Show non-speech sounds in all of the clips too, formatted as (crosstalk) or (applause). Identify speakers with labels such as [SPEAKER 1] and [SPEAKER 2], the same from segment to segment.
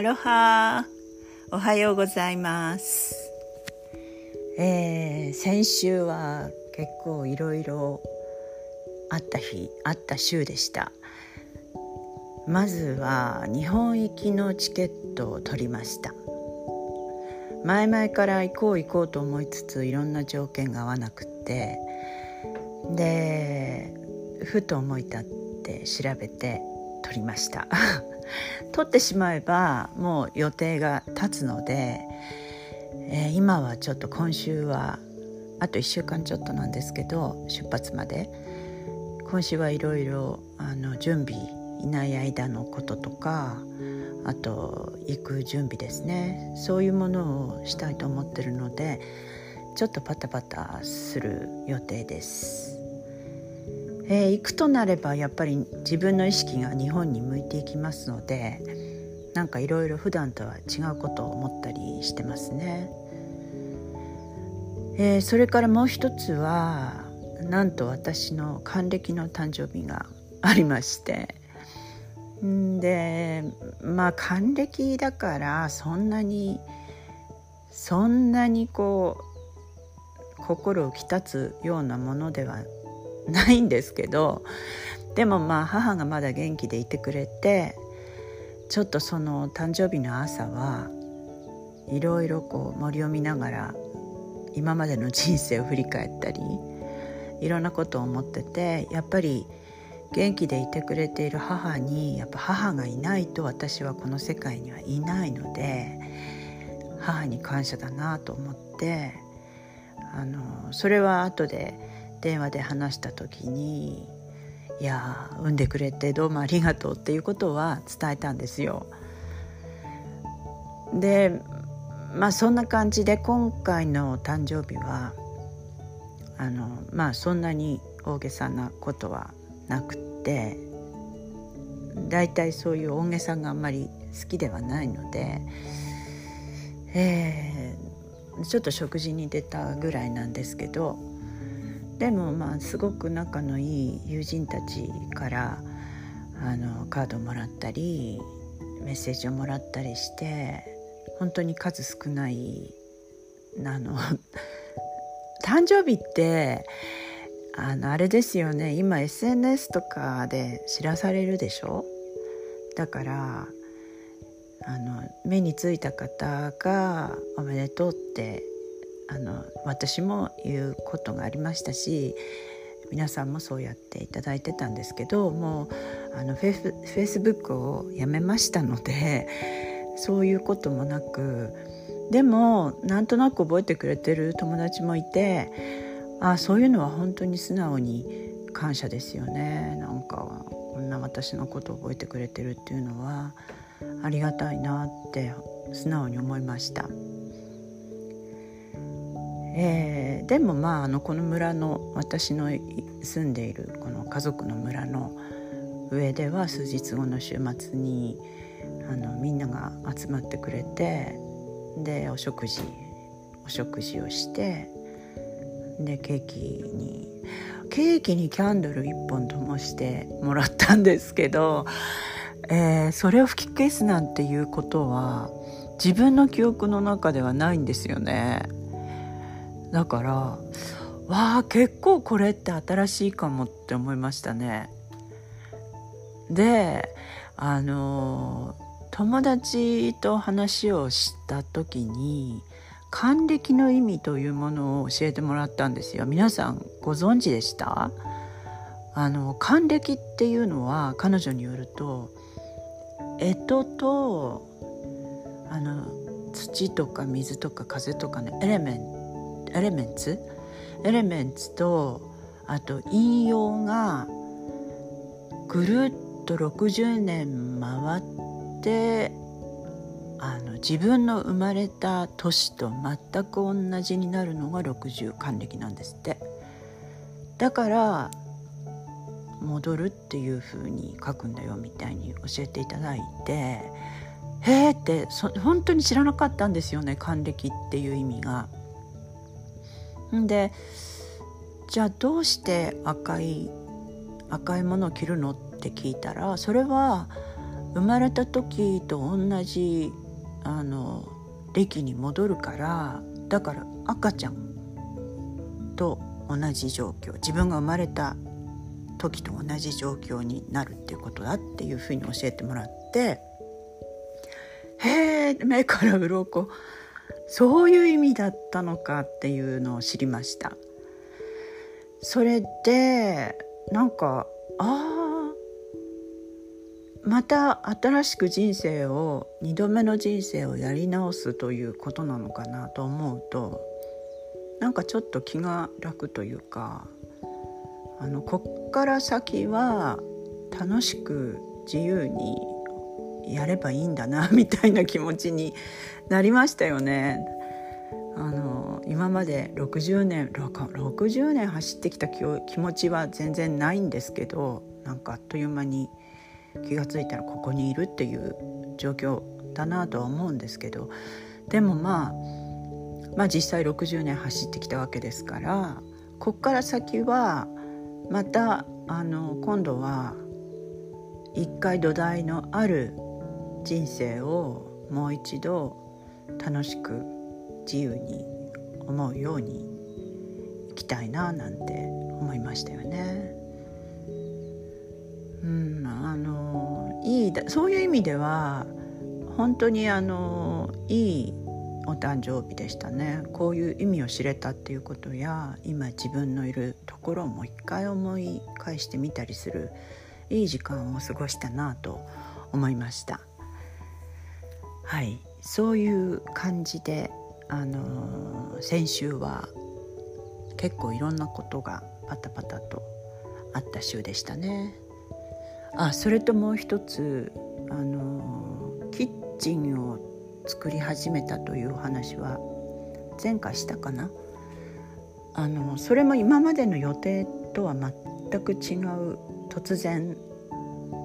[SPEAKER 1] アロハ。おはようございます。えー、先週は結構いろいろあった日あった週でした。まずは日本行きのチケットを取りました。前々から行こう行こうと思いつついろんな条件が合わなくってでふと思い立って調べて取りました。取ってしまえばもう予定が立つので、えー、今はちょっと今週はあと1週間ちょっとなんですけど出発まで今週はいろいろ準備いない間のこととかあと行く準備ですねそういうものをしたいと思ってるのでちょっとパタパタする予定です。えー、行くとなればやっぱり自分の意識が日本に向いていきますのでなんかいろいろ普段とは違うことを思ったりしてますね。えー、それからもう一つはなんと私の還暦の誕生日がありましてでまあ還暦だからそんなにそんなにこう心をきたつようなものでは (laughs) ないんですけどでもまあ母がまだ元気でいてくれてちょっとその誕生日の朝はいろいろこう森を見ながら今までの人生を振り返ったりいろんなことを思っててやっぱり元気でいてくれている母にやっぱ母がいないと私はこの世界にはいないので母に感謝だなと思ってあのそれは後で電話で話した時に「いや産んでくれてどうもありがとう」っていうことは伝えたんですよ。でまあそんな感じで今回の誕生日はあのまあそんなに大げさなことはなくってだいたいそういう大げさがあんまり好きではないので、えー、ちょっと食事に出たぐらいなんですけどでもまあすごく仲のいい友人たちからあのカードもらったりメッセージをもらったりして本当に数少ないあの (laughs) 誕生日ってあのあれですよね。今 SNS とかで知らされるでしょ？だからあの目についた方が「おめでとう」ってあの私も言うことがありましたし皆さんもそうやっていただいてたんですけどもうあのフェイフェイスブックをやめましたのでそういうこともなくでもなんとなく覚えてくれてる友達もいてあそういうのは本当に素直に感謝ですよねなんかこんな私のことを覚えてくれてるっていうのはありがたいなって素直に思いました。えー、でもまああのこの村の私の住んでいるこの家族の村の上では数日後の週末にあのみんなが集まってくれてでお食事お食事をしてでケーキにケーキにキャンドル1本灯してもらったんですけど、えー、それを吹き消すなんていうことは自分の記憶の中ではないんですよね。だからわあ結構これって新しいかもって思いましたね。であの友達と話をした時に還暦の意味というものを教えてもらったんですよ。皆さんご存知でした？あの還暦っていうのは彼女によると干支とあの土とか水とか風とかのエレメンエレメンツエレメンツとあと引用がぐるっと60年回ってあの自分の生まれた年と全く同じになるのが60還暦なんですってだから戻るっていう風に書くんだよみたいに教えていただいてへえってそ本当に知らなかったんですよね還暦っていう意味が。でじゃあどうして赤い赤いものを着るのって聞いたらそれは生まれた時と同じあの歴に戻るからだから赤ちゃんと同じ状況自分が生まれた時と同じ状況になるっていうことだっていうふうに教えてもらってへえ目から鱗。そういう意味だったのかっていうのを知りました。それでなんかああまた新しく人生を2度目の人生をやり直すということなのかなと思うとなんかちょっと気が楽というかあのこっから先は楽しく自由にやればいいんだなみたいな気持ちになりましたよね。あの今まで60年60年走ってきた気持ちは全然ないんですけどなんかあっという間に気が付いたらここにいるっていう状況だなとは思うんですけどでもまあまあ実際60年走ってきたわけですからこっから先はまたあの今度は一回土台のある人生をもう一度楽しく自由に思うように生きたいななんて思いましたよね。うん、あのいいそういう意味では本当にあのいいお誕生日でしたねこういう意味を知れたっていうことや今自分のいるところをもう一回思い返してみたりするいい時間を過ごしたなと思いましたはい。そういう感じであの先週は結構いろんなことがパタパタとあった週でしたね。あそれともう一つあのキッチンを作り始めたという話は前回したかな？あのそれも今までの予定とは全く違う突然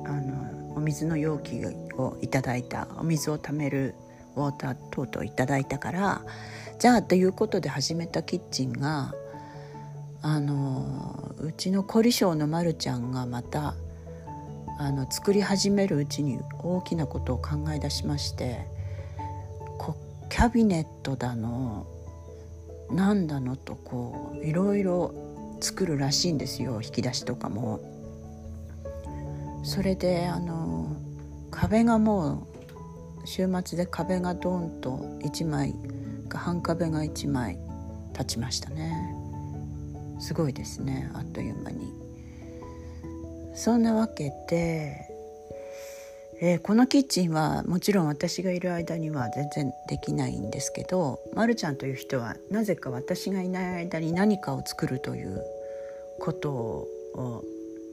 [SPEAKER 1] あのお水の容器をいただいたお水を貯めるウォーター等々いただいたからじゃあということで始めたキッチンがあのうちの凝り性のまるちゃんがまたあの作り始めるうちに大きなことを考え出しましてキャビネットだのなんだのとこういろいろ作るらしいんですよ引き出しとかも。それであの壁がもう週末で壁がドーンと1枚半壁が1枚立ちましたね。すごいですねあっという間に。そんなわけでえー、このキッチンはもちろん私がいる間には全然できないんですけどまるちゃんという人はなぜか私がいない間に何かを作るということを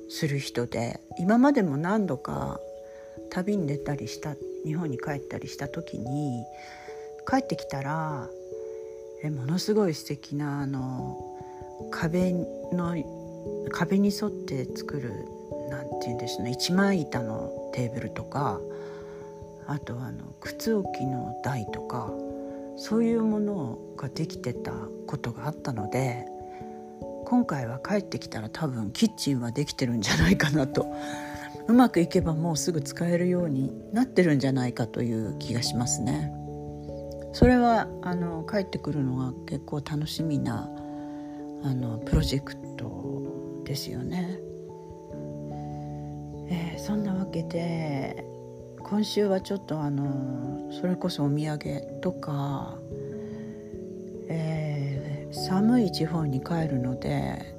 [SPEAKER 1] する人で今までも何度か旅に出たりした日本に帰ったりした時に帰ってきたらえものすごい素敵なあの壁の壁に沿って作るなんて言うんでしょうね一枚板のテーブルとかあとあの靴置きの台とかそういうものができてたことがあったので今回は帰ってきたら多分キッチンはできてるんじゃないかなとうまくいけばもうすぐ使えるようになってるんじゃないかという気がしますね。それはあの帰ってくるのが結構楽しみなあのプロジェクトですよね。えー、そんなわけで今週はちょっとあのそれこそお土産とか、えー、寒い地方に帰るので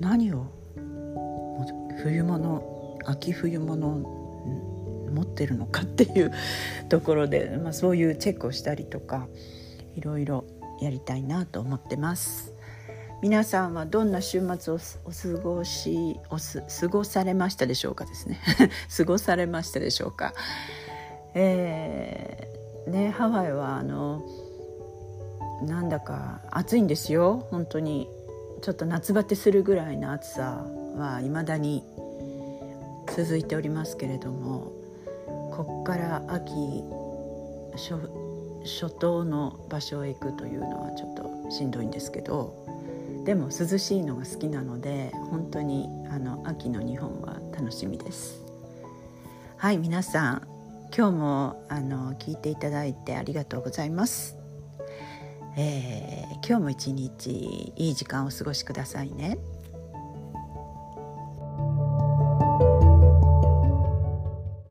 [SPEAKER 1] 何を冬物秋冬物持ってるのかっていうところで、(laughs) まあ、そういうチェックをしたりとかいろいろやりたいなと思ってます。皆さんはどんな週末をお過ごしおす過ごされましたでしょうかですね。(laughs) 過ごされましたでしょうか、えー、ねハワイはあのなんだか暑いんですよ。本当に。ちょっと夏バテするぐらいの暑さはいまだに続いておりますけれどもこっから秋初冬の場所へ行くというのはちょっとしんどいんですけどでも涼しいのが好きなので本当にあの秋の日本は楽しみです。はい皆さん今日もあの聞いていただいてありがとうございます、えー、今日も一日いい時間をお過ごしくださいね。